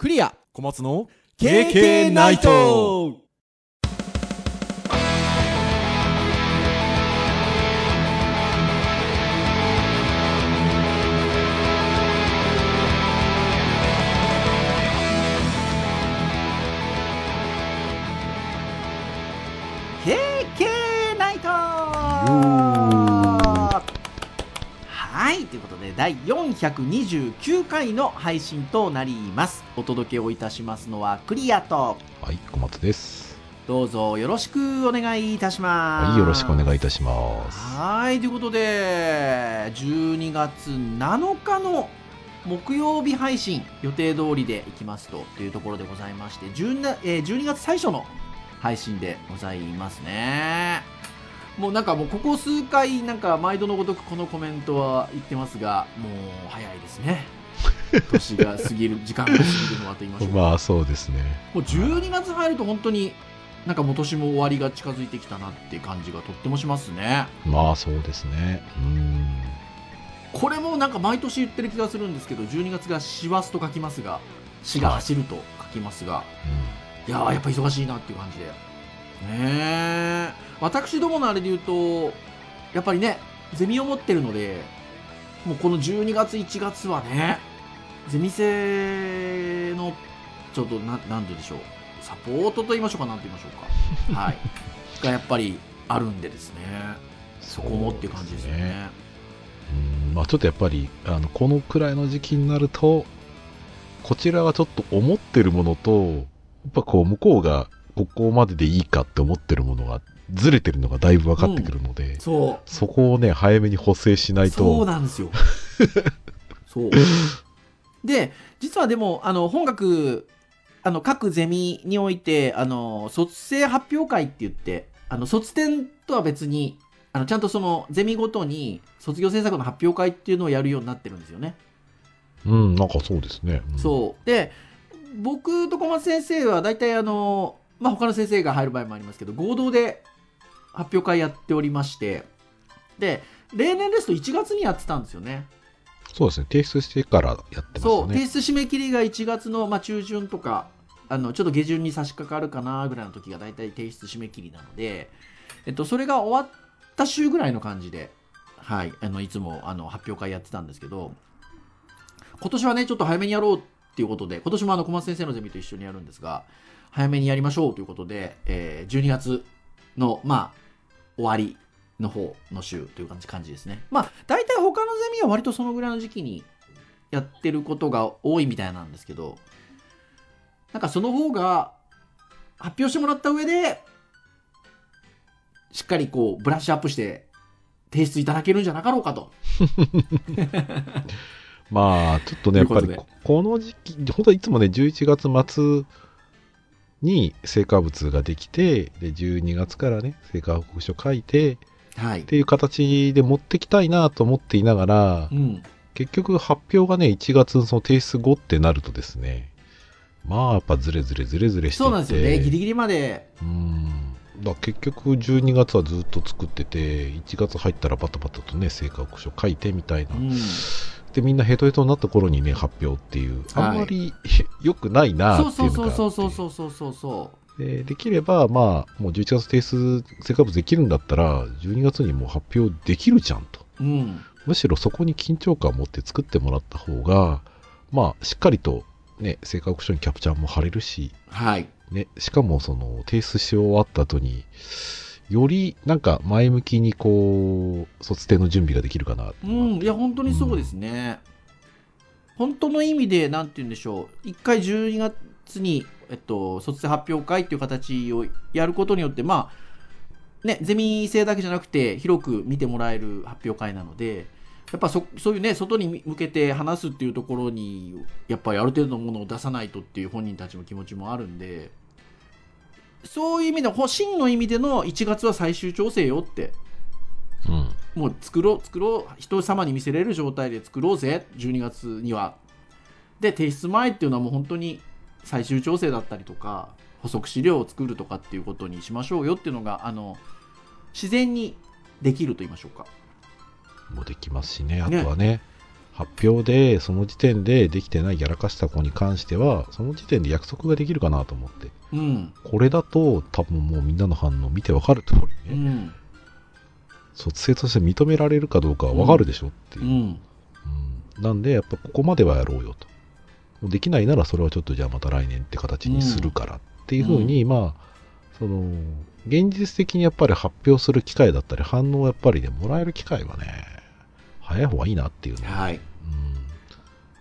クリア。小松の KK ナイト第429回の配信となりますお届けをいたしますのはクリアとはい、小松です。どうぞよろしくお願いいたしますはい、よろしくお願いいたします。はいということで12月7日の木曜日配信予定通りでいきますとというところでございまして 12, なえー12月最初の配信でございますねもうなんかもうここ数回なんか毎度のごとくこのコメントは言ってますがもう早いですね 年が過ぎる時間が過ぎるのはと言いましょうかまあ、そうですね。もう12月入ると本当になんかもう年も終わりが近づいてきたなっていう感じがとってもしますねまあ、そうですね。うん。これもなんか毎年言ってる気がするんですけど12月が師走と書きますが死が走ると書きますが、い、やーやっぱ忙しいなっていう感じでねえ私どものあれで言うとやっぱりねゼミを持ってるのでもうこの12月1月はねゼミ生のちょっとななんてでしょう。サポートと言いましょうかなんて言いましょうか。はい。がやっぱりあるんでですね。そこもっていう感じですよね。うん。まあ、ちょっとやっぱり、あの、このくらいの時期になると、こちらがちょっと思ってるものと、やっぱこう、向こうがここまででいいかって思ってるものがずれてるのがだいぶ分かってくるので、そうそこをね、早めに補正しないそうと、なんですよ。そう。で、実はでも、あの、本学、あの、各ゼミにおいて、あの、卒生発表会って言って、あの、卒展とは別に、あの、ちゃんとその、ゼミごとに、卒業制作の発表会っていうのをやるようになってるんですよね。うん、なんかそうですね。うんそう。で、僕と小松先生は、大体あの、まあ、他の先生が入る場合もありますけど、合同で発表会やっておりまして、で、例年ですと1月にやってたんですよね。そうですね。提出してからやってますそう。提出締め切りが1月の、まあ、中旬とか、あのちょっと下旬に差し掛かるかなぐらいの時が大体提出締め切りなので、えっと、それが終わった週ぐらいの感じで、はい、あのいつもあの発表会やってたんですけど、今年はね、ちょっと早めにやろうっていうことで、今年もあの小松先生のゼミと一緒にやるんですが、早めにやりましょうということで、えー12月の、まあ、終わりの方の週という感じ感じですね。まあ、大体他のゼミは割とそのぐらいの時期にやってることが多いみたいなんですけど、なんかその方が発表してもらった上で、しっかりこうブラッシュアップして提出いただけるんじゃなかろうかと。まあ、ちょっとね、やっぱりこの時期、本当はいつもね、11月末に成果物ができて、で、12月からね、成果報告書書いて、はいっ。ていう形で持ってきたいなと思っていながらう、ん。結局発表がね、1月のその提出後ってなるとですね、まあ、やっぱずれずれずれずれしてそうなんですよね。ギリギリまで。うん。だ結局12月はずっと作ってて、1月入ったらバタバタとね、成果報告書書いてみたいな。うん。で、みんなヘトヘトになった頃にね、発表っていう、あんまり良くないなっていそううのがそうそうそうそうそうそう。でできれば、まあ、もう11月提出成果物できるんだったら、12月にもう発表できるじゃんと。うん。むしろそこに緊張感を持って作ってもらった方が、まあ、しっかりと、ね、成果書にキャプチャーも貼れるし、はい。ね、しかもその提出し終わった後に、よりなんか前向きにこう、卒展の準備ができるかなうん。いや、本当にそうですね。本当の意味で、なんて言うんでしょう。一回12月に、えっと、卒生発表会っていう形をやることによって、まあ、ね、ゼミ生だけじゃなくて、広く見てもらえる発表会なので、やっぱそそういうね、外に向けて話すっていうところに、やっぱりある程度のものを出さないとっていう本人たちの気持ちもあるんで、そういう意味で、ほ真の意味での1月は最終調整よって。うん。もう作ろう作ろう人様に見せれる状態で作ろうぜ12月には。で提出前っていうのはもう本当に最終調整だったりとか補足資料を作るとかっていうことにしましょうよっていうのがあの自然にできると言いましょうか。もできますしね、あとはね、発表でその時点でできてないやらかした子に関してはその時点で約束ができるかなと思って。うん。これだと多分もうみんなの反応見てわかる通りね、うん。卒生として認められるかどうかはわかるでしょっていう。う、ん。うん。なんでやっぱここまではやろうよと。できないならそれはちょっとじゃあまた来年って形にするからっていうふうに、まあその現実的にやっぱり発表する機会だったり反応をやっぱりねもらえる機会はね早い方がいいなっていうのははい。うん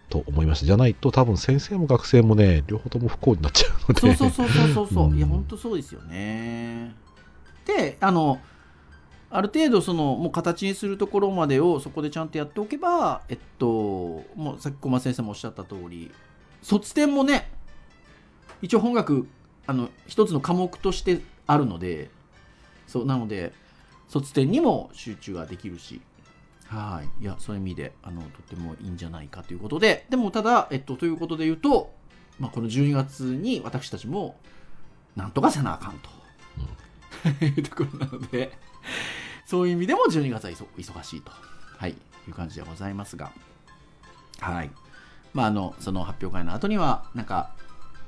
と思いました。じゃないと多分先生も学生もね、両方とも不幸になっちゃうので。そうそうそうそうそうそう、うんいや本当そうですよねであのある程度そのもう形にするところまでをそこでちゃんとやっておけばえっともうさっき小松先生もおっしゃった通り卒展もね一応本学あの一つの科目としてあるのでそうなので卒展にも集中ができるしはい。いやそういう意味であのとてもいいんじゃないかということで。でもただ、えっと、ということで言うと、まあ、この12月に私たちもなんとかせなあかんと、いうところなのでそういう意味でも12月は忙忙しいと、はい、いう感じでございますが。はい。まああのその発表会の後にはなんか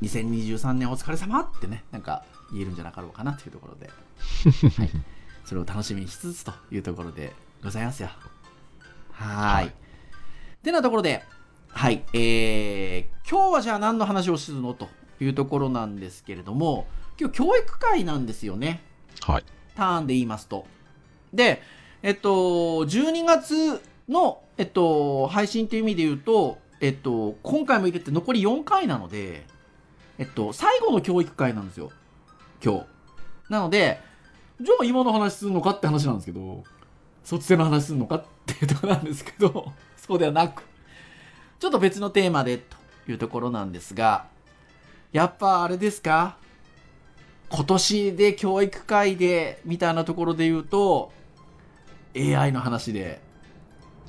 2023年お疲れ様ってねなんか言えるんじゃなかろうかなというところで、はい、それを楽しみにしつつというところでございますよはーいはいてなところではいえー、今日はじゃあ何の話をするの？というところなんですけれども今日教育会なんですよねはい。ターンで言いますと。で、えっと、12月の、えっと、配信という意味で言うと、えっと、今回も入れて残り4回なので、えっと、最後の教育会なんですよ。今日。なので、じゃあ今の話するのかって話なんですけど、卒生の話するのかっていうところなんですけど、そうではなく、ちょっと別のテーマでというところなんですが、やっぱあれですか？今年で教育界でみたいなところで言うと AI の話で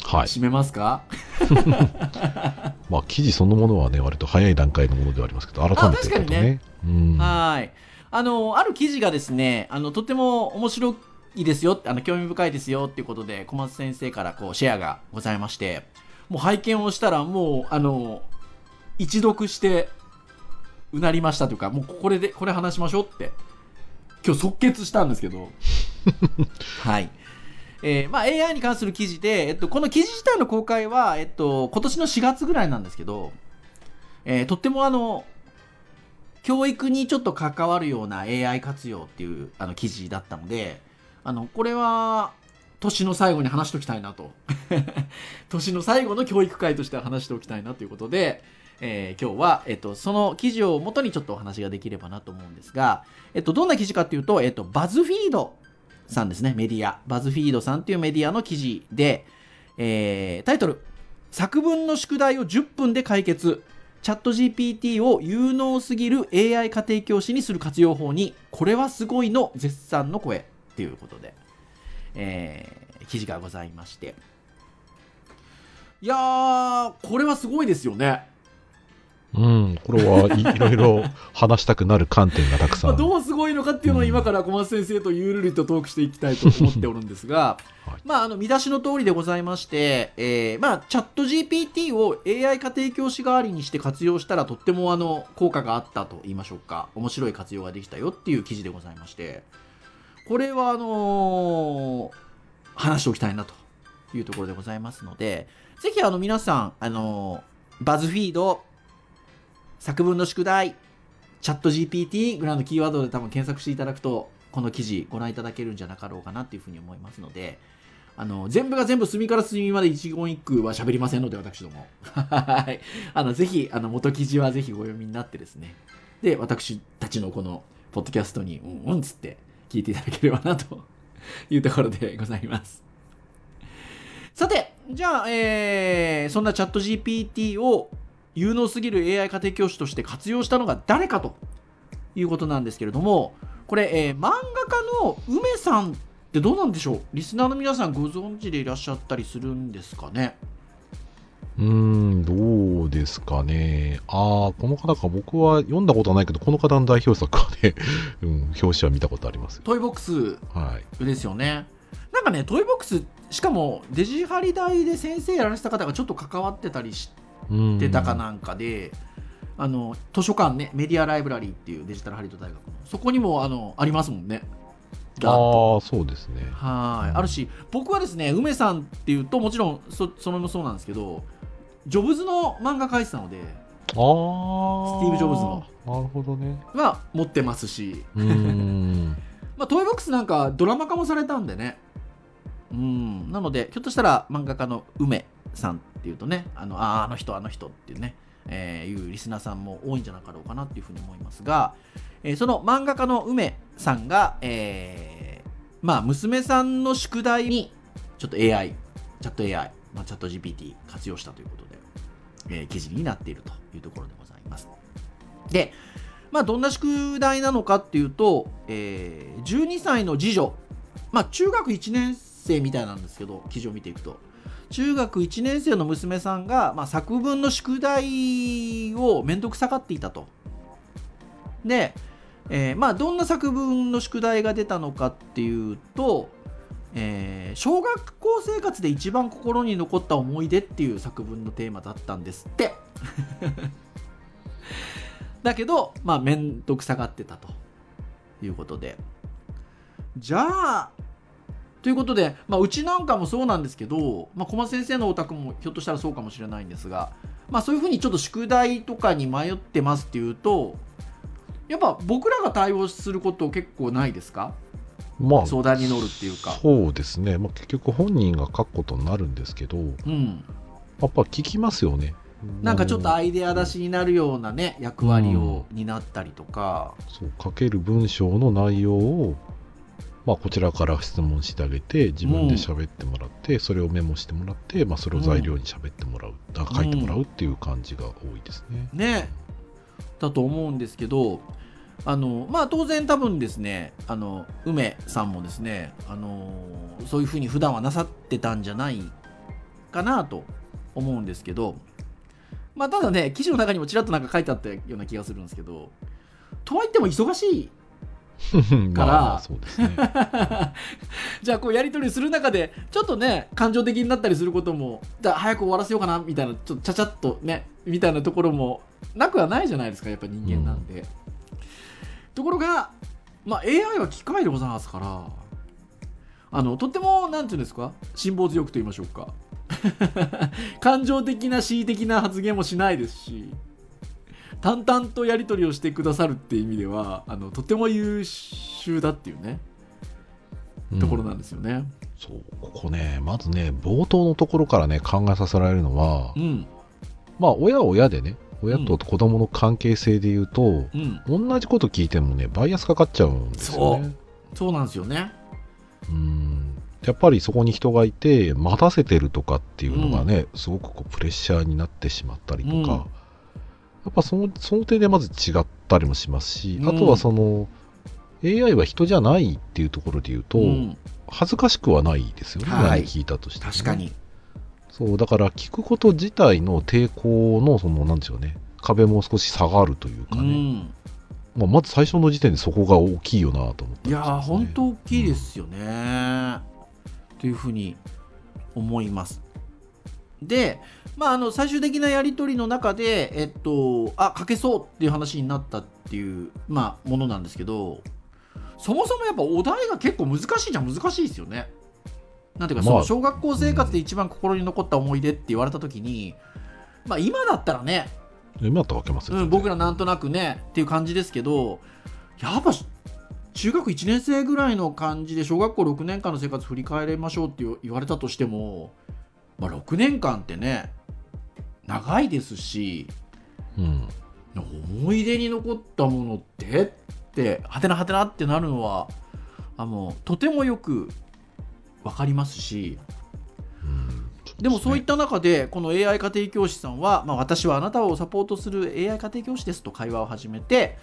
はい。締めますか、まあ、記事そのものはね、割と早い段階のものではありますけど、改めて言うとね。うん。はいあのある記事がですねあのとても面白いですよあの興味深いですよっていうことで小松先生からこうシェアがございましてもう拝見をしたらもうあの一読してうなりましたというかもうこれでこれ話しましょうって今日即決したんですけど。はい。えーまあ、AI に関する記事で、えっと、この記事自体の公開は、えっと、今年の4月ぐらいなんですけど、えーとってもあの教育にちょっと関わるような AI 活用っていうあの記事だったのであのこれは年の最後に話しておきたいなと。年の最後の教育会としては話しておきたいなということで、えー今日は、えっと、その記事をもとにちょっとお話ができればなと思うんですが、えっと、どんな記事かっていうと、えっと、バズフィードさんですねメディア。バズフィードさんっていうメディアの記事で、えータイトル作文の宿題を10分で解決。チャット GPT を有能すぎる AI 家庭教師にする活用法にこれはすごいの絶賛の声。っていうことで、えー記事がございましていやーこれはすごいですよねうん。これはい いろいろ話したくなる観点がたくさまあん。どうすごいのかっていうのを今から小松先生とゆるりとトークしていきたいと思っておるんですが、はいまあ、あの見出しの通りでございまして、えーまあ、チャット GPT を AI 家庭教師代わりにして活用したらとってもあの効果があったと言いましょうか面白い活用ができたよっていう記事でございましてこれはあのー話しておきたいなというところでございますのでぜひあの皆さん、あのーバズフィード作文の宿題チャット GPT ぐらいのキーワードで多分検索していただくと、この記事ご覧いただけるんじゃなかろうかなっていうふうに思いますので、あの、全部が全部隅から隅まで一言一句は喋りませんので、私ども。はい。あの、ぜひ、あの、元記事はぜひご読みになってですね。で、私たちのこの、ポッドキャストに、うんうんっつって聞いていただければな、というところでございます。さて、じゃあ、えー、そんなチャット GPT を有能すぎる AI 家庭教師として活用したのが誰かということなんですけれども、これ、えー漫画家の梅さんってどうなんでしょう？リスナーの皆さんご存知でいらっしゃったりするんですかね？うーん、どうですかね。ああ、この方か、僕は読んだことはないけど、この方の代表作はね、うん、表紙は見たことあります。トイボックスはい。ですよね。なんかねトイボックスしかもデジハリ大で先生やられてた方がちょっと関わってたりしてたかなんかで、あの図書館ねメディアライブラリーっていうデジタルハリウッド大学のそこにもあのありますもんねああそうですねはい、うんあるし僕はですね梅さんっていうともちろんそそれもそうなんですけどジョブズの漫画描いてたのでああスティーブジョブズの。なるほどね。は持ってますし、まあ、トイボックスなんかドラマ化もされたんでね。うん。なのでひょっとしたら漫画家の梅さんっていうとねあのあーあの人あの人っていうね、えーいうリスナーさんも多いんじゃなかろうかなっていうふうに思いますが、えーその漫画家の梅さんが、えーまあ娘さんの宿題にちょっと AI チャット AI、まあ、チャット GPT 活用したということで、えー記事になっているというところでございます。でまあどんな宿題なのかっていうと、えー12歳の次女。まあ中学1年生みたいなんですけど記事を見ていくと。中学1年生の娘さんが、まあ、作文の宿題を面倒くさがっていたと。で、えーまあ、どんな作文の宿題が出たのかっていうと、えー小学校生活で一番心に残った思い出っていう作文のテーマだったんですって。だけど、まあ、面倒くさがってたということで。じゃあ、ということで、まあ、うちなんかもそうなんですけど、まあ、小松先生のお宅もひょっとしたらそうかもしれないんですが、まあ、そういうふうにちょっと宿題とかに迷ってますっていうとやっぱ僕らが対応すること結構ないですか？まあ相談に乗るっていうか。そうですね、まあ、結局本人が書くことになるんですけどうん、やっぱ聞きますよね。なんかちょっとアイデア出しになるようなね役割を担ったりとか、そう書ける文章の内容を、まあ、こちらから質問してあげて自分で喋ってもらって、それをメモしてもらって、まあ、それを材料に喋ってもらう、あ書いてもらうっていう感じが多いですね。ね。だと思うんですけどあのまあ当然多分ですねあの梅さんもですねあのそういうふうに普段はなさってたんじゃないかなと思うんですけどまあただね記事の中にもちらっとなんか書いてあったような気がするんですけどとはいっても忙しい まあまあそうですね。じゃあこうやり取りする中でちょっとね感情的になったりすることもだ早く終わらせようかなみたいなちょっとちゃちゃっとねみたいなところもなくはないじゃないですかやっぱ人間なんで、ところが、まあ、AI は機械でございますからあのとってもなんていうんですか辛抱強くと言いましょうか。感情的な恣意的な発言もしないですし淡々とやり取りをしてくださるっていう意味ではあのとても優秀だっていうねところなんですよね。そうここねまずね冒頭のところからね考えさせられるのは、うん。まあ親は親でね親と子供の関係性で言うと、うん、同じこと聞いてもねバイアスかかっちゃうんですよね。そう。なんですよね。うん。やっぱりそこに人がいて待たせてるとかっていうのがね、すごくこうプレッシャーになってしまったりとか、うん。やっぱそのその点でまず違ったりもしますし、うん。あとはその AI は人じゃないっていうところで言うと、うん。恥ずかしくはないですよね、はい。何聞いたとしてもね、確かに。そうだから聞くこと自体の抵抗のそのなんでしょうね壁も少し下がるというかね、うん、まあ、まず最初の時点でそこが大きいよなと思っていやー、本当大きいですよね。というふうに思います。で、まあ、あの最終的なやり取りの中で、えっと、あ書けそうっていう話になったっていう、まあ、ものなんですけど、そもそもやっぱお題が結構難しいじゃ難しいですよね。なんていうか、まあ。その小学校生活で一番心に残った思い出って言われたときに、まあ、今だったらね、今だったら分けますよ、うん、僕らなんとなくねっていう感じですけどやっぱ中学1年生ぐらいの感じで小学校6年間の生活振り返りましょうって言われたとしても、まあ、6年間ってね長いですしうん。思い出に残ったものってってはてなはてなってなるのはあのとてもよく分かりますしうん。でもそういった中でこの AI 家庭教師さんは、まあ、私はあなたをサポートする AI 家庭教師ですと会話を始めて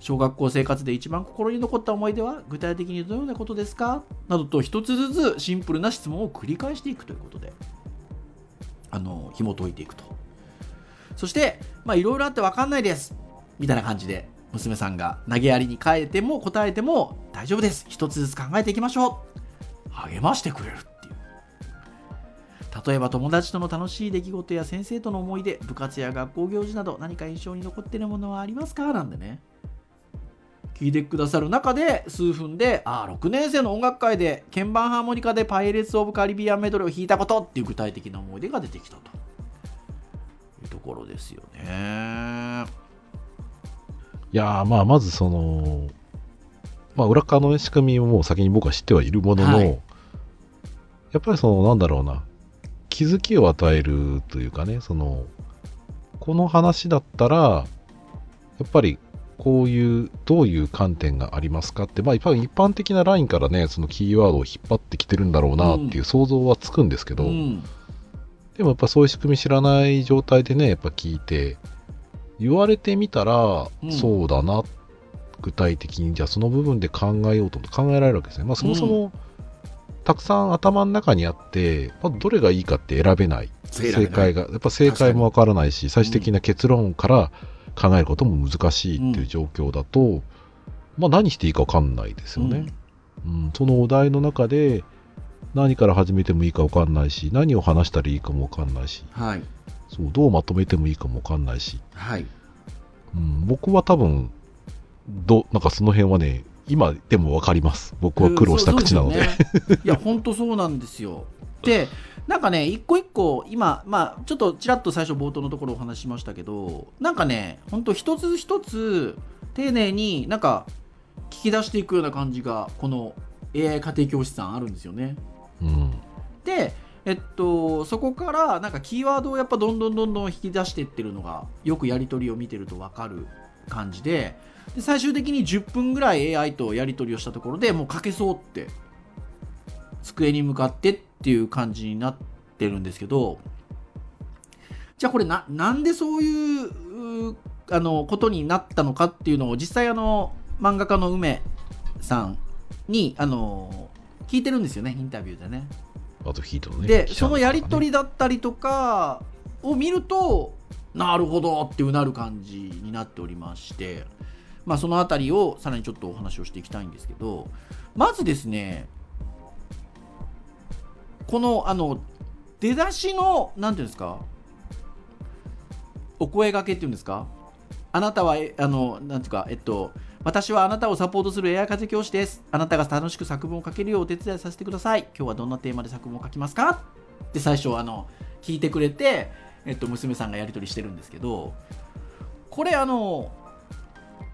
小学校生活で一番心に残った思い出は具体的にどのようなことですか？などと一つずつシンプルな質問を繰り返していくということであの紐解いていくと。そしてまあいろいろあって分かんないですみたいな感じで娘さんが投げやりに変えても答えても大丈夫です。一つずつ考えていきましょう励ましてくれるっていう。例えば友達との楽しい出来事や先生との思い出部活や学校行事など何か印象に残ってるものはありますか？なんでね。聞いてくださる中で数分でああ6年生の音楽会で鍵盤ハーモニカでパイレーツ・オブ・カリビアンメドレーを弾いたことっていう具体的な思い出が出てきたと。いうところですよね。いやまあまずその、まあ、裏側の仕組みをもう先に僕は知ってはいるものの、はい。やっぱりそのなんだろうな。気づきを与えるというかねそのこの話だったらやっぱりこういうどういう観点がありますかってまあ一般一般的なラインからねそのキーワードを引っ張ってきてるんだろうなっていう想像はつくんですけど、うん。でもやっぱそういう仕組み知らない状態でねやっぱ聞いて言われてみたら、うん。そうだな具体的にじゃあその部分で考えようと考えられるわけですね。まあそもそも、たくさん頭の中にあって、まあ、どれがいいかって選べない。正解がやっぱ正解もわからないし最終的な結論から考えることも難しいっていう状況だと、まあ何していいかわかんないですよね。うん、そのお題の中で何から始めてもいいか分かんないし何を話したらいいかも分かんないしはい。そうどうまとめてもいいかも分かんないし、はい。うん、僕は多分どなんかその辺はね今でも分かります。僕は苦労した口なので,、いや本当そうなんですよ。でなんかね一個一個今まあちょっとちらっと最初冒頭のところお話ししましたけどなんかね本当一つ一つ丁寧になんか聞き出していくような感じがこの AI 家庭教師さんあるんですよね。うん。でえっと、そこからなんかキーワードをやっぱどんどんどんどん引き出していってるのがよくやり取りを見てると分かる感じでで最終的に10分ぐらい AI とやり取りをしたところでもう書けそうって机に向かってっていう感じになってるんですけどじゃあこれななんでそういううあのことになったのかっていうのを実際あの漫画家の梅さんにあの聞いてるんですよねインタビューでね。あとヒートのねでそのやり取りりだったりとかを見るとなるほどってうなる感じになっておりまして、まあ、そのあたりをさらにちょっとお話をしていきたいんですけどまずですねこのあの出だしのなんていうんですかお声掛けっていうんですかあなたはあのなんていうかえっと私はあなたをサポートするエア風教師です。あなたが楽しく作文を書けるようお手伝いさせてください。今日はどんなテーマで作文を書きますか？って最初あの聞いてくれて、えっと、娘さんがやり取りしてるんですけど、これあの、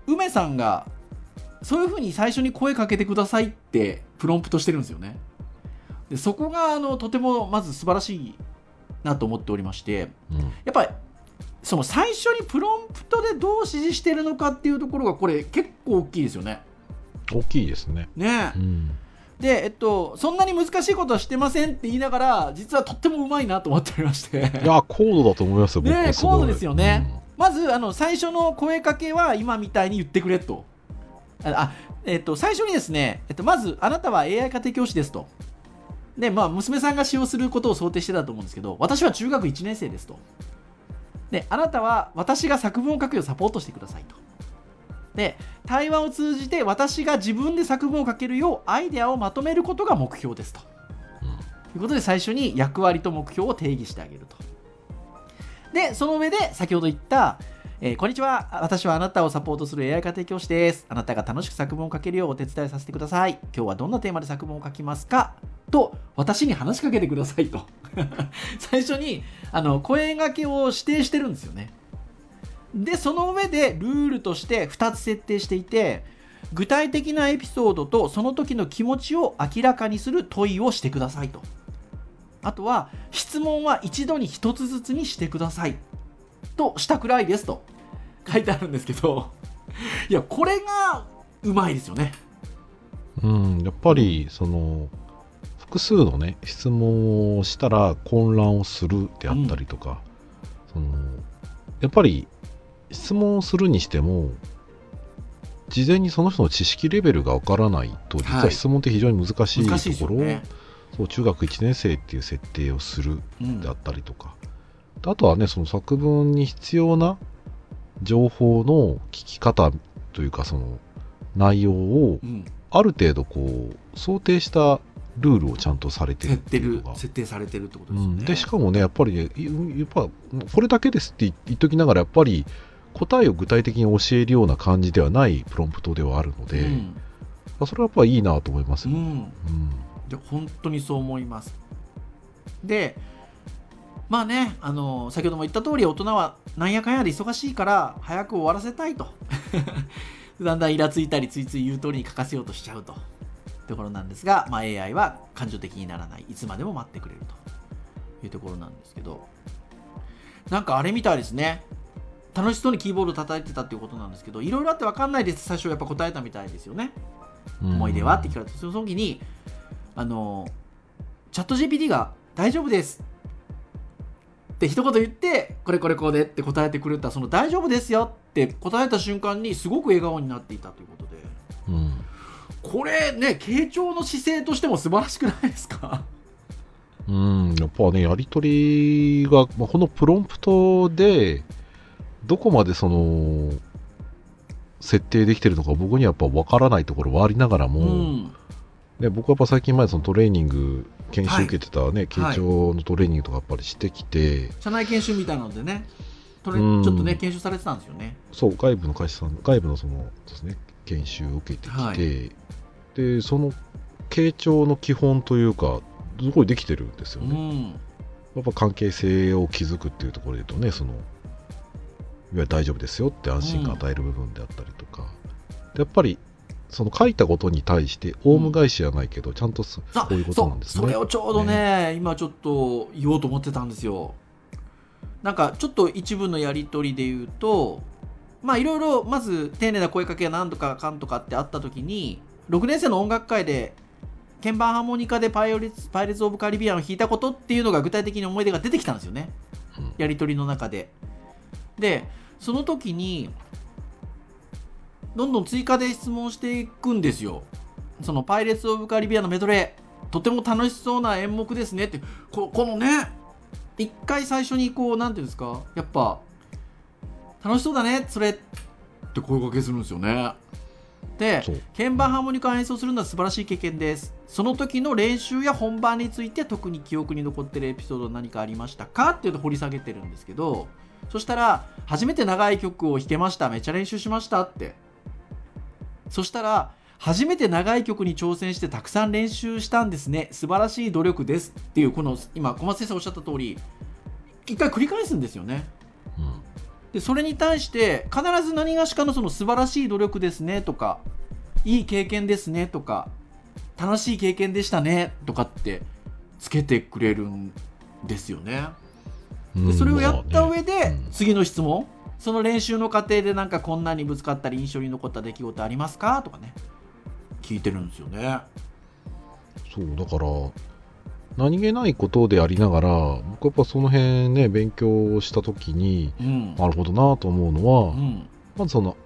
梅さんがそういうふうに最初に声かけてくださいってプロンプトしてるんですよね。でそこがあのとてもまず素晴らしいなと思っておりまして、うん。やっぱりその最初にプロンプトでどう指示してるのかっていうところがこれ結構大きいですよね。大きいですね、ね。うん、で、えっと、そんなに難しいことはしてませんって言いながら実はとってもうまいなと思っておりまして。いや高度だと思いますよ僕ね高度ですよね、まずあの最初の声かけは今みたいに言ってくれと。ああえっと、最初にですね、えっと、まずあなたは AI 家庭教師ですと。で、まあ、娘さんが使用することを想定してたと思うんですけど、私は中学1年生ですと。で、あなたは私が作文を書くようサポートしてくださいと。で、対話を通じて私が自分で作文を書けるようアイデアをまとめることが目標ですと。うんということで最初に役割と目標を定義してあげると。で、その上で先ほど言った、えーこんにちは。私はあなたをサポートする AI 家庭教師です。あなたが楽しく作文を書けるようお手伝いさせてください。今日はどんなテーマで作文を書きますか？と、私に話しかけてくださいと。最初にあの声掛けを指定してるんですよね。で、その上でルールとして2つ設定していて、具体的なエピソードとその時の気持ちを明らかにする問いをしてくださいと。あとは、質問は一度に一つずつにしてください。としたくらいですと書いてあるんですけど、いや、これがうまいですよね。うん、やっぱりその複数のね質問をしたら混乱をするであったりとか、そのやっぱり質問をするにしても事前にその人の知識レベルがわからないと実ははい質問って非常に難しいところを、よね。そう中学1年生っていう設定をするうん。であったりとか、あとはねその作文に必要な情報の聞き方というかその内容をうん。ある程度こう想定したルールをちゃんとされてるていうのが。設定されてるってことうん、ですよね。でしかもねやっぱりねいやっぱこれだけですって言っときながらやっぱり答えを具体的に教えるような感じではないプロンプトではあるので、うん。それはやっぱいいなと思いますよ、うん、うんで本当にそう思います。でまあねあの先ほども言った通り大人はなんやかんやで忙しいから早く終わらせたいと。だんだんイラついたりついつい言う通りに書かせようとしちゃうと。ところなんですが、まあ、AI は感情的にならない。いつまでも待ってくれると。いうところなんですけど。なんかあれみたいですね。楽しそうにキーボード叩いてたっていうことなんですけどいろいろあって分かんないです。最初やっぱ答えたみたいですよね。思い出はって聞かれてその時にあのチャット GPT が大丈夫です。って一言言ってこれこれこうでって答えてくれたその大丈夫ですよって答えた瞬間にすごく笑顔になっていたということで。うん。これね傾聴の姿勢としても素晴らしくないですか？うん、やっぱね、やりとりが、まあ、このプロンプトで、どこまでその、設定できてるのか僕にはやっぱ分からないところはありながらも、うんね、僕はやっぱ最近前そのトレーニング、研修受けてたね、はい。傾聴のトレーニングとかやっぱりしてきて、社内研修みたいなのでね。とれちうん。ょっとね研修されてたんですよね。そう、外部の会社さん、外部のそのですね、研修を受けてきて、はい。で、その傾聴の基本というか、すごいできてるんですよね。うん。やっぱ関係性を築くっていうところで言うとね、その、いわゆる大丈夫ですよって安心感与える部分であったりとか、でやっぱり、その書いたことに対して、オウム返しじゃないけど、ちゃんとそういうことなんですね。それをちょうどね今ちょっと言おうと思ってたんですよ。なんかちょっと一部のやり取りで言うとまあいろいろまず丁寧な声かけが何とかかんとかってあった時に6年生の音楽会で鍵盤ハーモニカでパイオリツパイレーツ・オブ・カリビアンを弾いたことっていうのが具体的に思い出が出てきたんですよね。うん。やり取りの中で。でその時にどんどん追加で質問していくんですよ。そのパイレーツ・オブ・カリビアンのメドレー。とても楽しそうな演目ですねって。ここのね一回最初にこうなんていうんですか？やっぱ楽しそうだねそれって声かけするんですよね。で鍵盤ハーモニカを演奏するのは素晴らしい経験です。その時の練習や本番について特に記憶に残ってるエピソード何かありましたか？っていうと掘り下げてるんですけどそしたら初めて長い曲を弾けました。めっちゃ練習しましたってそしたら初めて長い曲に挑戦してたくさん練習したんですね。素晴らしい努力です。っていうこの今小松先生おっしゃった通り一回繰り返すんですよね。うん。でそれに対して必ず何がしかのその素晴らしい努力ですねとかいい経験ですねとか楽しい経験でしたねとかってつけてくれるんですよね。でそれをやった上で、うん。次の質問その練習の過程でなんかこんなにぶつかったり印象に残った出来事ありますか？とかね。聞いてるんですよね。そう、だから、何気ないことでありながら、僕やっぱその辺ね、勉強したときに、うん。なるほどなと思うのは、うん。まずその、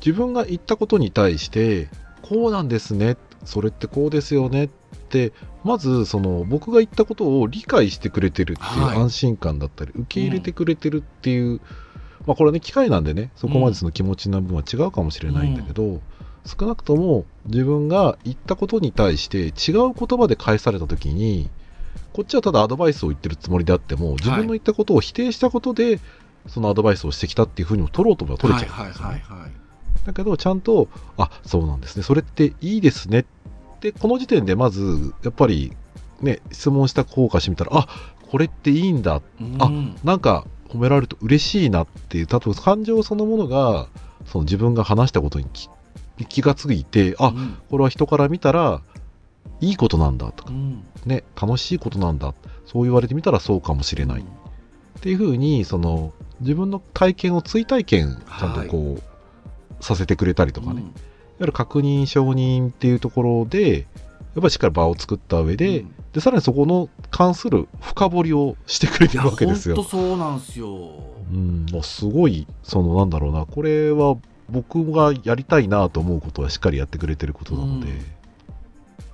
自分が言ったことに対して、こうなんですね、それってこうですよねって、まずその僕が言ったことを理解してくれてるっていうはい。安心感だったり、受け入れてくれてるっていう、まあこれはね、機械なんでね、そこまでその気持ちな部分は違うかもしれないんだけど、少なくとも自分が言ったことに対して違う言葉で返された時に、こっちはただアドバイスを言ってるつもりであっても、自分の言ったことを否定したことで、そのアドバイスをしてきたっていうふうにも取ろうと思えば取れちゃうんだけど、ちゃんと、あ、そうなんですね。それっていいですね。って、この時点でまず、やっぱり、ね、質問した方からしてみたら、あ、これっていいんだ。あうんなんか、褒められると嬉しいなっていう、多分感情そのものが、その自分が話したことに気気がついて、あ、うんこれは人から見たら、いいことなんだとか、うんね、楽しいことなんだ。そう言われてみたらそうかもしれない。っていうふうに、その、自分の体験を追体験、ちゃんとこう、させてくれたりとかね。いわゆる確認承認っていうところで、やっぱりしっかり場を作った上で、うん。で、さらにそこの関する深掘りをしてくれてるわけですよ。本当そうなんですよ。うん、すごい、そのなんだろうな、これは僕がやりたいなと思うことはしっかりやってくれてることなので、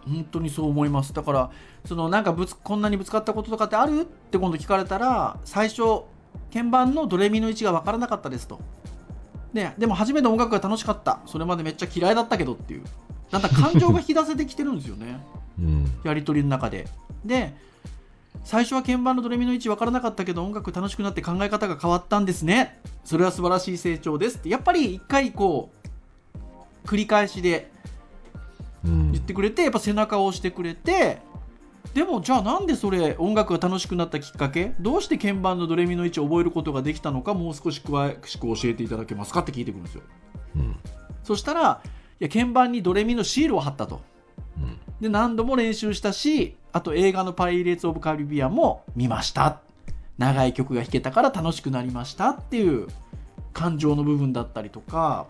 本当にそう思います。だからそのなんかぶつこんなにぶつかったこととかってある？って今度聞かれたら最初鍵盤のドレミの位置が分からなかったですと、ね、でも初めて音楽が楽しかった。それまでめっちゃ嫌いだったけどっていうだんだん感情が引き出せてきてるんですよね。うん。やり取りの中で。で最初は鍵盤のドレミの位置分からなかったけど音楽楽しくなって考え方が変わったんですね。それは素晴らしい成長ですって。やっぱり一回こう繰り返しでうん。言ってくれてやっぱ背中を押してくれてでもじゃあなんでそれ音楽が楽しくなったきっかけ？どうして鍵盤のドレミの位置を覚えることができたのかもう少し詳しく教えていただけますかって聞いてくるんですよ。うん。そしたらいや鍵盤にドレミのシールを貼ったとうん。で何度も練習したしあと映画の「パイレーツ・オブ・カリビアン」も見ました長い曲が弾けたから楽しくなりましたっていう感情の部分だったりとか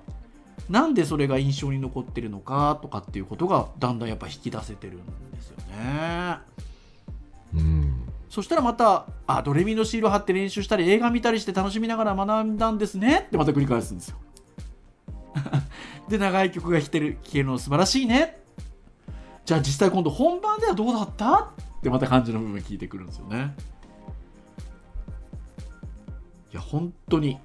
なんでそれが印象に残ってるのかとかっていうことがだんだんやっぱ引き出せてるんですよねうん。そしたらまたあドレミのシールを貼って練習したり映画見たりして楽しみながら学んだんですねってまた繰り返すんですよで長い曲が弾ける弾けるの素晴らしいね。じゃあ実際今度本番ではどうだった？ってまた感じの部分聞いてくるんですよね。いや本当に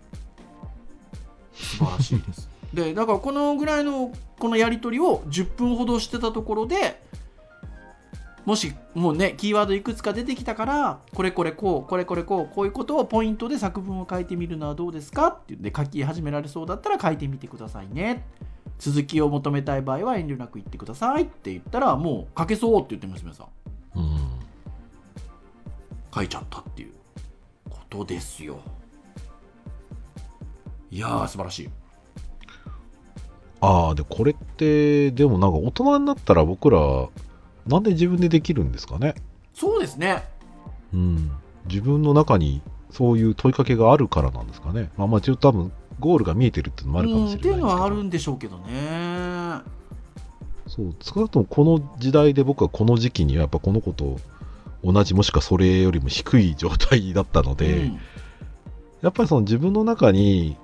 素晴らしいです。でだからこのぐらいのこのやり取りを10分ほどしてたところでもしもうねキーワードいくつか出てきたからこれこれこうこれこれこうこういうことをポイントで作文を書いてみるのはどうですかってで書き始められそうだったら書いてみてくださいね。続きを求めたい場合は遠慮なく言ってくださいって言ったらもう書けそうって言って娘さんうん。書いちゃったっていうことですよ。いやー素晴らしい。ああ、で、これって、でもなんか大人になったら僕ら、なんで自分でできるんですかね？そうですねうん。自分の中にそういう問いかけがあるからなんですかね？まあまあ、ちょっと多分、ゴールが見えてるっていうのもあるかもしれないですけど。うんっていうのはあるんでしょうけどねそう、少なくともこの時代で僕はこの時期にはやっぱこの子と同じもしくはそれよりも低い状態だったので、うんやっぱりその自分の中に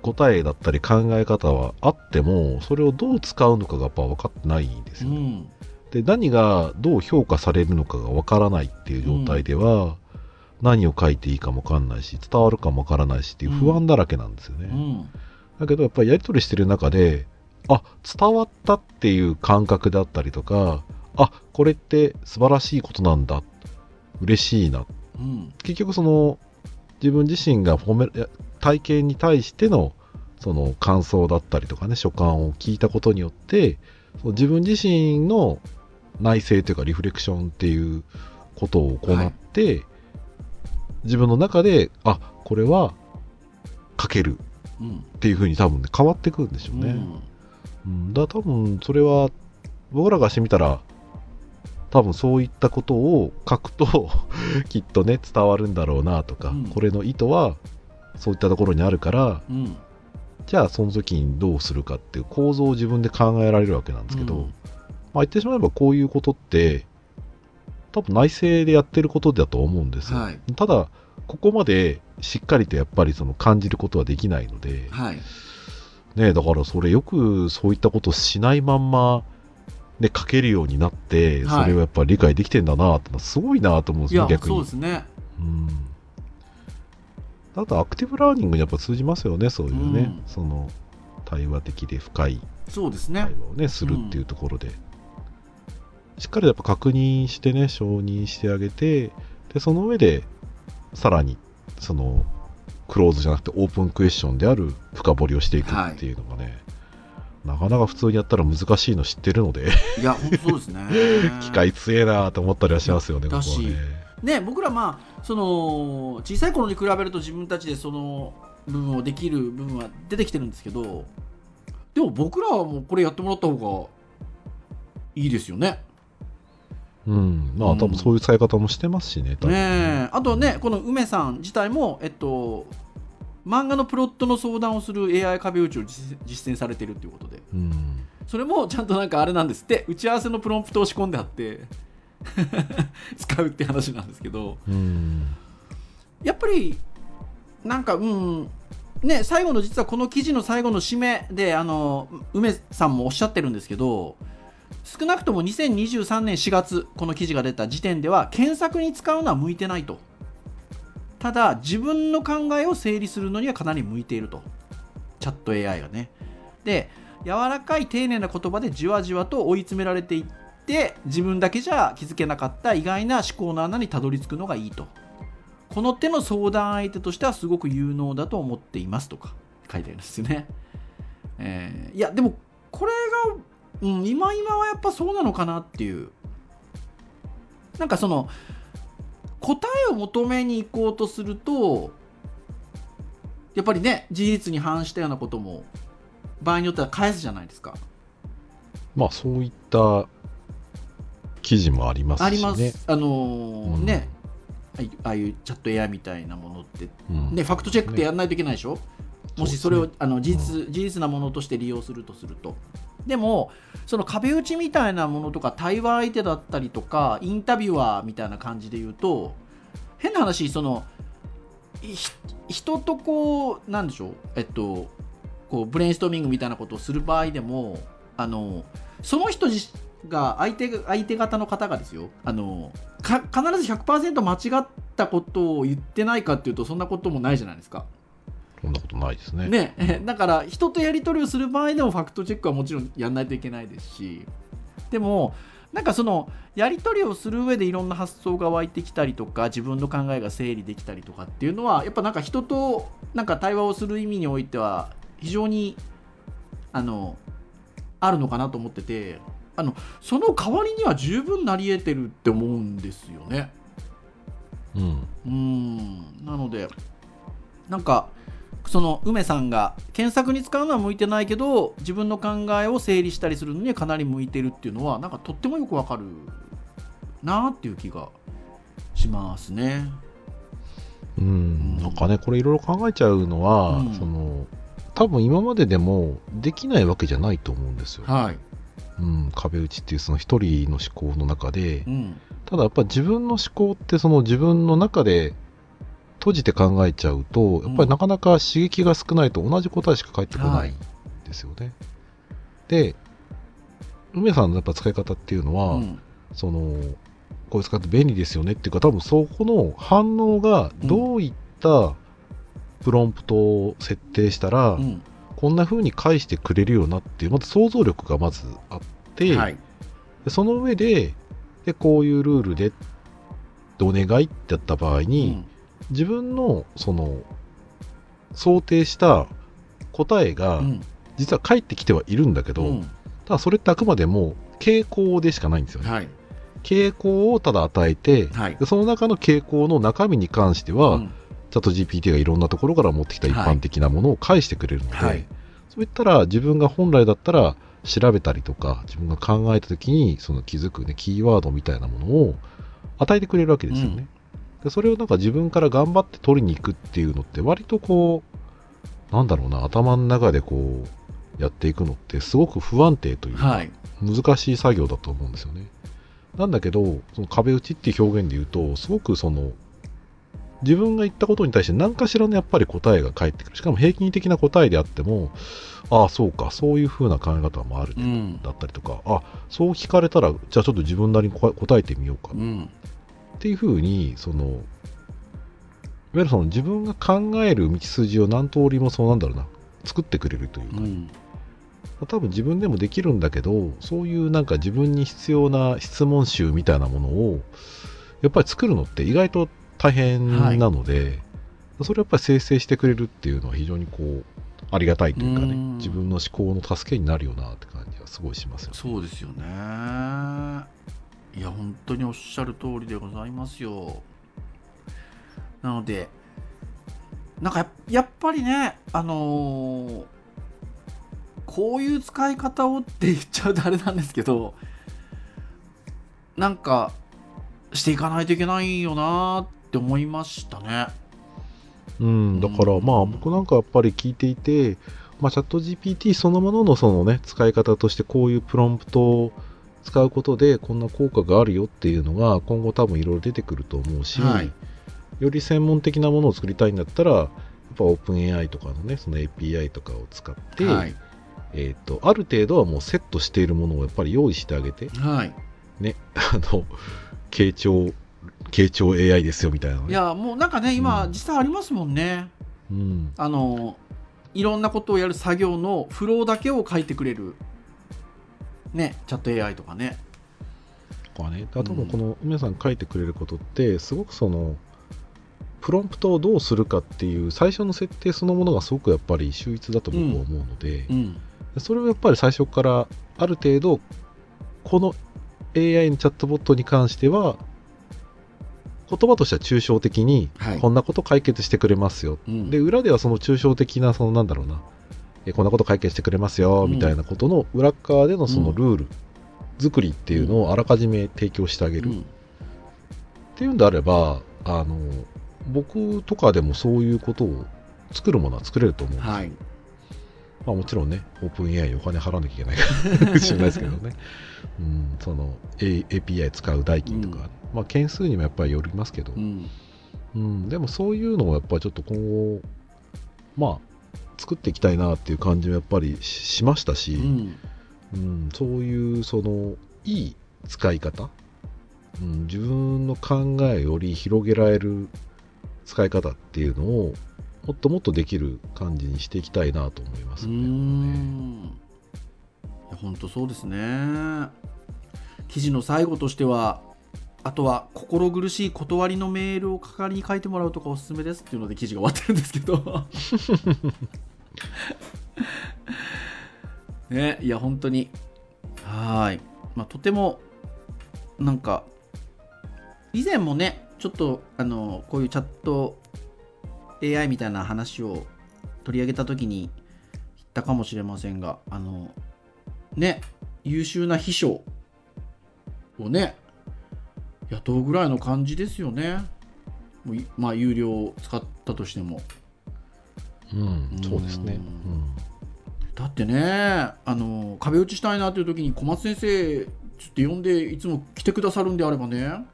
答えだったり考え方はあっても、それをどう使うのかがやっぱ分かってないんですよね。うんで、何がどう評価されるのかが分からないっていう状態では、何を書いていいかも分かんないし、伝わるかも分からないしっていう不安だらけなんですよね。うんだけどやっぱりやり取りしてる中で、あ、伝わったっていう感覚だったりとか、あ、これって素晴らしいことなんだ。嬉しいな。うん結局その、自分自身が褒め、体験に対しての、その感想だったりとかね、所感を聞いたことによって、自分自身の内省というかリフレクションっていうことを行って、自分の中で、あ、これは書ける。うん。っていう風に多分ね変わってくるんでしょうね。うん。うん、だから多分それは僕らがしてみたら多分そういったことを書くと きっとね伝わるんだろうなとか、うん。これの意図はそういったところにあるからうん。じゃあその時にどうするかっていう構造を自分で考えられるわけなんですけど、うんまあ言ってしまえばこういうことって多分内政でやってることだと思うんですよ、はいただここまでしっかりとやっぱりその感じることはできないので、はいねだからそれよくそういったことしないまんま、ね、書けるようになって、はいそれをやっぱり理解できてんだなってすごいなと思うんですよ、いや逆に。そうですねうん。あとアクティブラーニングにやっぱ通じますよね、そういうね。うんその、対話的で深いそうですね対話をね、するっていうところで。しっかりやっぱ確認してね、承認してあげて、で、その上で、さらに、その、クローズじゃなくてオープンクエスチョンである深掘りをしていくっていうのがね、なかなか普通にやったら難しいの知ってるので、いや本当そうですね。機械強えなと思ったりはしますよね、ここはだしね。ね僕らまあその小さい頃に比べると自分たちでその部分をできる部分は出てきてるんですけどでも僕らはもうこれやってもらった方がいいですよねうん。まあ、うん。多分そういう使い方もしてますしね、多分。ねえ。あとねこの梅さん自体もえっと漫画のプロットの相談をする AI 壁打ちを実実践されているということで。うん。それもちゃんとなんかあれなんです。って打ち合わせのプロンプトを仕込んであって 使うって話なんですけど。うん。やっぱりなんかうん。ね最後の実はこの記事の最後の締めであの梅さんもおっしゃってるんですけど少なくとも2023年4月この記事が出た時点では検索に使うのは向いてないと。ただ自分の考えを整理するのにはかなり向いていると。チャット AI がね。で柔らかい丁寧な言葉でじわじわと追い詰められていって自分だけじゃ気づけなかった意外な思考の穴にたどり着くのがいいと。この手の相談相手としてはすごく有能だと思っていますとか書いてあるんですよね、えーいやでもこれが、うん、今今はやっぱそうなのかなっていう。なんかその答えを求めに行こうとするとやっぱりね事実に反したようなことも場合によっては返すじゃないですか。まあそういった記事もありますしね。あります、あのーうん。ね。ああいうチャット AI みたいなものって、うん。ね、ファクトチェックってやらないといけないでしょ、もしそれを、あの事実事実なものとして利用するとするとでもその壁打ちみたいなものとか対話相手だったりとかインタビュアーみたいな感じで言うと変な話その人とこうなんでしょうえっとこうブレインストーミングみたいなことをする場合でもあのその人自が相手相手方の方がですよあのか必ず100%間違ったことを言ってないかっていうとそんなこともないじゃないですか。そんなことないですね。ね、だから人とやり取りをする場合でもファクトチェックはもちろんやんないといけないですしでもなんかそのやり取りをする上でいろんな発想が湧いてきたりとか自分の考えが整理できたりとかっていうのはやっぱなんか人となんか対話をする意味においては非常にあのあるのかなと思っててあのその代わりには十分なり得てるって思うんですよね。うん。うーんなのでなんかその梅さんが検索に使うのは向いてないけど自分の考えを整理したりするのにはかなり向いてるっていうのはなんかとってもよくわかるなっていう気がしますね。うん。なんかね、これいろいろ考えちゃうのは、うんその、多分今まででもできないわけじゃないと思うんですよ。はい。うん、壁打ちっていうその一人の思考の中でう、ん。ただやっぱ自分の思考ってその自分の中で閉じて考えちゃうと、やっぱりなかなか刺激が少ないと同じ答えしか返ってこないんですよね。で、梅さんのやっぱ使い方っていうのは、うん。その、これ使って便利ですよねっていうか、多分そこの反応がどういったプロンプトを設定したら、うん。こんな風に返してくれるよなっていう、まず想像力がまずあって、はい。でその上でで、こういうルールで、でお願いってやった場合に、自分のその想定した答えがうん実は返ってきてはいるんだけど、うんただそれってあくまでも傾向でしかないんですよね。はい。傾向をただ与えて、はい。でその中の傾向の中身に関しては、うんチャット GPT がいろんなところから持ってきた一般的なものを返してくれるので、はいそういったら自分が本来だったら調べたりとか自分が考えた時にその気づく、ね、キーワードみたいなものを与えてくれるわけですよね。でそれをなんか自分から頑張って取りに行くっていうのって割とこうなんだろうな頭の中でこうやっていくのってすごく不安定という。難しい作業だと思うんですよね。なんだけど、その壁打ちっていう表現で言うと、すごくその、自分が言ったことに対して何かしらのやっぱり答えが返ってくる。しかも平均的な答えであっても、ああ、そうか、そういう風な考え方もあるね、うん。だったりとか、あそう聞かれたら、じゃあちょっと自分なりにこ答えてみようかうん。っていう風に、その、いわゆるその自分が考える道筋を何通りもそうなんだろうな、作ってくれるというか、うん。多分自分でもできるんだけどそういうなんか自分に必要な質問集みたいなものをやっぱり作るのって意外と大変なので、それをやっぱり生成してくれるっていうのは非常にこうありがたいというかねうん自分の思考の助けになるよなって感じはすごいしますよね。そうですよね。いや、本当におっしゃる通りでございますよ。なので、なんかややっぱりね、あのーこういう使い方をって言っちゃうとあれなんですけど、なんか、していかないといけないよなって思いましたね。うん、だからまあ僕なんかやっぱり聞いていて、まあ、チャット GPT そのもののそのね使い方としてこういうプロンプトを使うことでこんな効果があるよっていうのが今後多分いろいろ出てくると思うし、はいより専門的なものを作りたいんだったらやっぱオープン AI とかのねその API とかを使って、はい。えー、とある程度はもうセットしているものをやっぱり用意してあげてはい。ねあの傾聴傾聴 AI ですよみたいなのねいや、もうなんかね、今、うん実際ありますもんね。うんあのいろんなことをやる作業のフローだけを書いてくれるねチャット AI とかね。とかね。あともこの皆さん書いてくれることってすごくそのプロンプトをどうするかっていう最初の設定そのものがすごくやっぱり秀逸だと僕は思うので、うん。それをやっぱり最初からある程度この AI のチャットボットに関しては言葉としては抽象的にはい。こんなこと解決してくれますよ、うん。で裏ではその抽象的なそのなんだろうなえこんなこと解決してくれますようん。みたいなことの裏側でのそのルール作りっていうのをあらかじめ提供してあげる、っうん。ていうんであればあの僕とかでもそういうことを作るものは作れると思うんですよ、はい。まあ、もちろんね、オープン AI にお金払わなきゃいけないかもしれないですけどね、うん、その、A、API 使う代金とか、まあ、件数にもやっぱりよりますけど、うん。うん、でもそういうのをやっぱりちょっと今後、まあ、作っていきたいなっていう感じはやっぱりししましたし、うん。うん、そういうそのいい使い方、うん、自分の考えより広げられる使い方っていうのをもっともっとできる感じにしていきたいなと思いますね。ん。いや本当そうですね。記事の最後としてはあとは心苦しい断りのメールを係に書いてもらうとかおすすめですっていうので記事が終わってるんですけど ねいや本当に。はい、まあ、とてもなんか以前もねちょっとあのこういうチャット AI みたいな話を取り上げた時に言ったかもしれませんがあのね優秀な秘書をね雇うぐらいの感じですよね。まあ有料を使ったとしても。うん、そうですね。だってねあの壁打ちしたいなという時に小松先生ちょっと呼んでいつも来てくださるんであればね。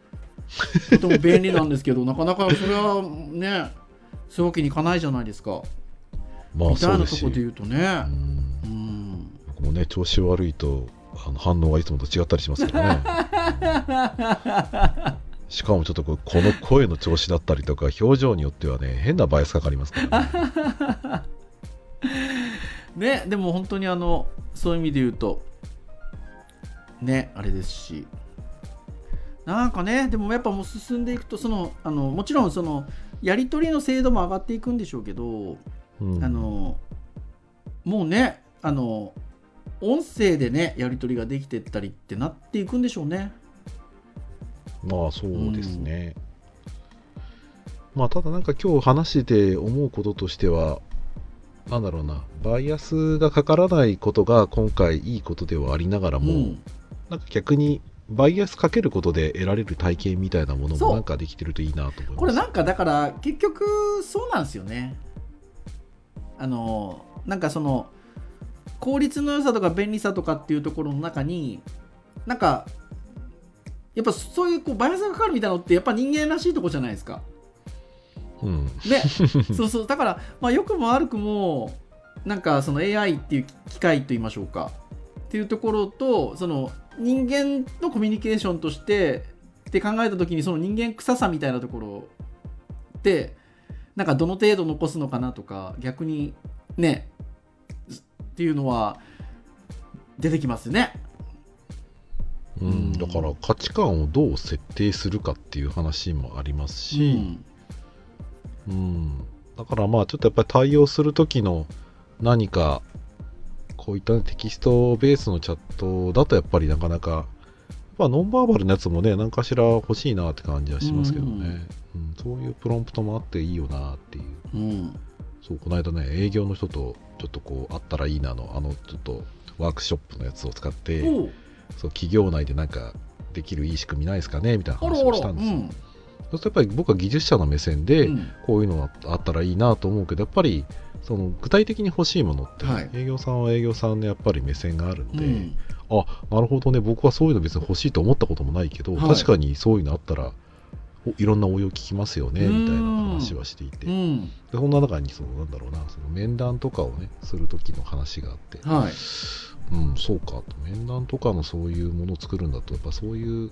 とても便利なんですけどなかなかそれはねそういうわけにいかないじゃないですか。まあみたいうなとこで言うとね。うん。うん。僕もね、調子悪いとあの反応がいつもと違ったりしますけどね。しかもちょっとこの声の調子だったりとか表情によってはね変なバイアスかかりますからね。ねでも本当にあのそういう意味で言うとねあれですし。なんかねでもやっぱもう進んでいくとそのあのもちろんそのやり取りの精度も上がっていくんでしょうけど、うん。あのもうねあの音声でねやり取りができてったりってなっていくんでしょうね。まあそうですね、まあただなんか今日話して思うこととしてはなんだろうな。バイアスがかからないことが今回いいことではありながらも、うん。なんか逆にバイアスかけることで得られる体験みたいなものもなんかできてるといいなと思います。これなんかだから結局そうなんですよね。あのなんかその効率の良さとか便利さとかっていうところの中になんかやっぱそういうこうバイアスがかかるみたいなのってやっぱ人間らしいとこじゃないですか。うんねそうそうだから、まあ、良くも悪くもなんかその AI っていう機械と言いましょうかっていうところとその人間のコミュニケーションとしてって考えた時にその人間臭さみたいなところってなんかどの程度残すのかなとか逆にねっていうのは出てきますよね。うん、だから価値観をどう設定するかっていう話もありますうし、ん。うん、だからまあちょっとやっぱり対応する時の何かこういったテキストベースのチャットだとやっぱりなかなかまあノンバーバルのやつもね何かしら欲しいなって感じはしますけどね、うん。そういうプロンプトもあっていいよなっていう。うん。そうこの間ね営業の人とちょっとこうあったらいいなのあのちょっとワークショップのやつを使っておうそう企業内でなんかできるいい仕組みないですかねみたいな話をしたんですよ、うん。そうするとやっぱり僕は技術者の目線で、うん。こういうのがあったらいいなと思うけどやっぱりその具体的に欲しいものって、はい。営業さんは営業さんのやっぱり目線があるので、うん。あなるほどね僕はそういうの別に欲しいと思ったこともないけど、はい。確かにそういうのあったらおいろんな応用聞きますよねうん。みたいな話はしていて、うん。でそんな中にそのなんだろうなその面談とかをねする時の話があって、はい。うん、そうかと。面談とかのそういうものを作るんだとやっぱそういう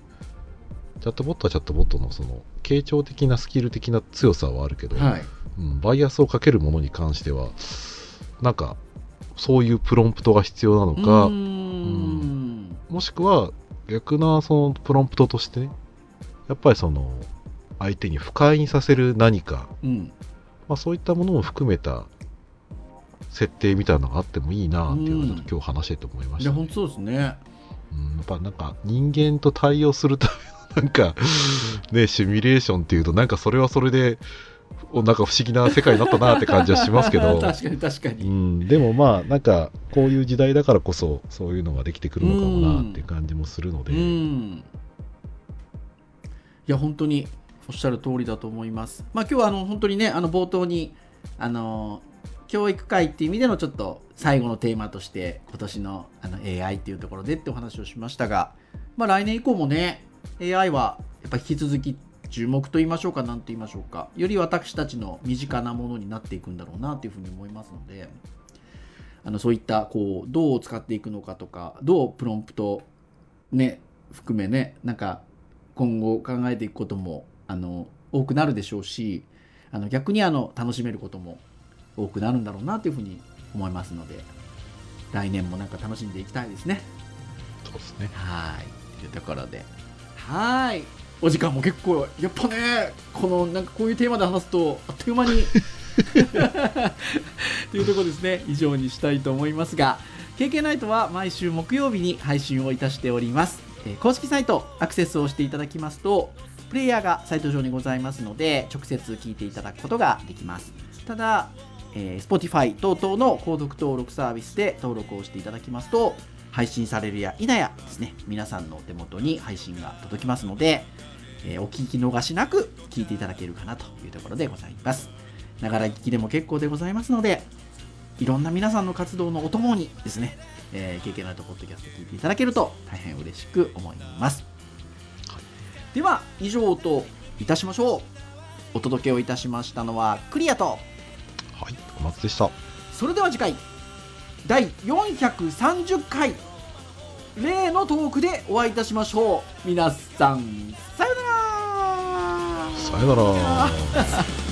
チャットボットはチャットボットのその傾聴的なスキル的な強さはあるけど、はい。うん、バイアスをかけるものに関してはなんかそういうプロンプトが必要なのかうーん。もしくは逆なそのプロンプトとしてね、やっぱりその、相手に不快にさせる何か、うん。まあ、そういったものも含めた設定みたいなのがあってもいいなっていうのはちょっと今日話してて思いました、ねいや本当そうですね。うん、やっぱなんか人間と対応するためのなんかねシミュレーションっていうとなんかそれはそれでおなんか不思議な世界になったなって感じはしますけど。確かに確かうに、ん、でもまあなんかこういう時代だからこそそういうのができてくるのかもなっていう感じもするので、うん。いや本当におっしゃる通りだと思います。まあ今日はあの本当にねあの冒頭にあの教育会っていう意味でのちょっと最後のテーマとして今年のあの AI っていうところでってお話をしましたが、まあ、来年以降もね AI はやっぱ引き続き注目と言いましょうか何と言いましょうかより私たちの身近なものになっていくんだろうなというふうに思いますのであのそういったこうどう使っていくのかとかどうプロンプトね含めねなんか今後考えていくこともあの多くなるでしょうしあの逆にあの楽しめることも多くなるんだろうなというふうに思いますので来年もなんか楽しんでいきたいですね。そうですね。はい。というところで。はい。お時間も結構やっぱねこのなんかこういうテーマで話すとあっという間に というところですね。以上にしたいと思いますが KK ナイトは毎週木曜日に配信をいたしております、えー公式サイトアクセスをしていただきますとプレイヤーがサイト上にございますので直接聞いていただくことができます。ただ、えー Spotify 等々の購読登録サービスで登録をしていただきますと配信されるや否やですね皆さんのお手元に配信が届きますので、えーお聞き逃しなく聞いていただけるかなというところでございます。ながら聞きでも結構でございますのでいろんな皆さんの活動のお供にですね、えー、KK ナイトポッドキャスト聞いていただけると大変嬉しく思います、では以上といたしましょう。お届けをいたしましたのはクリアと。はいお松でした。それでは次回第430回例のトークでお会いいたしましょう。皆さんさようなら。さよなら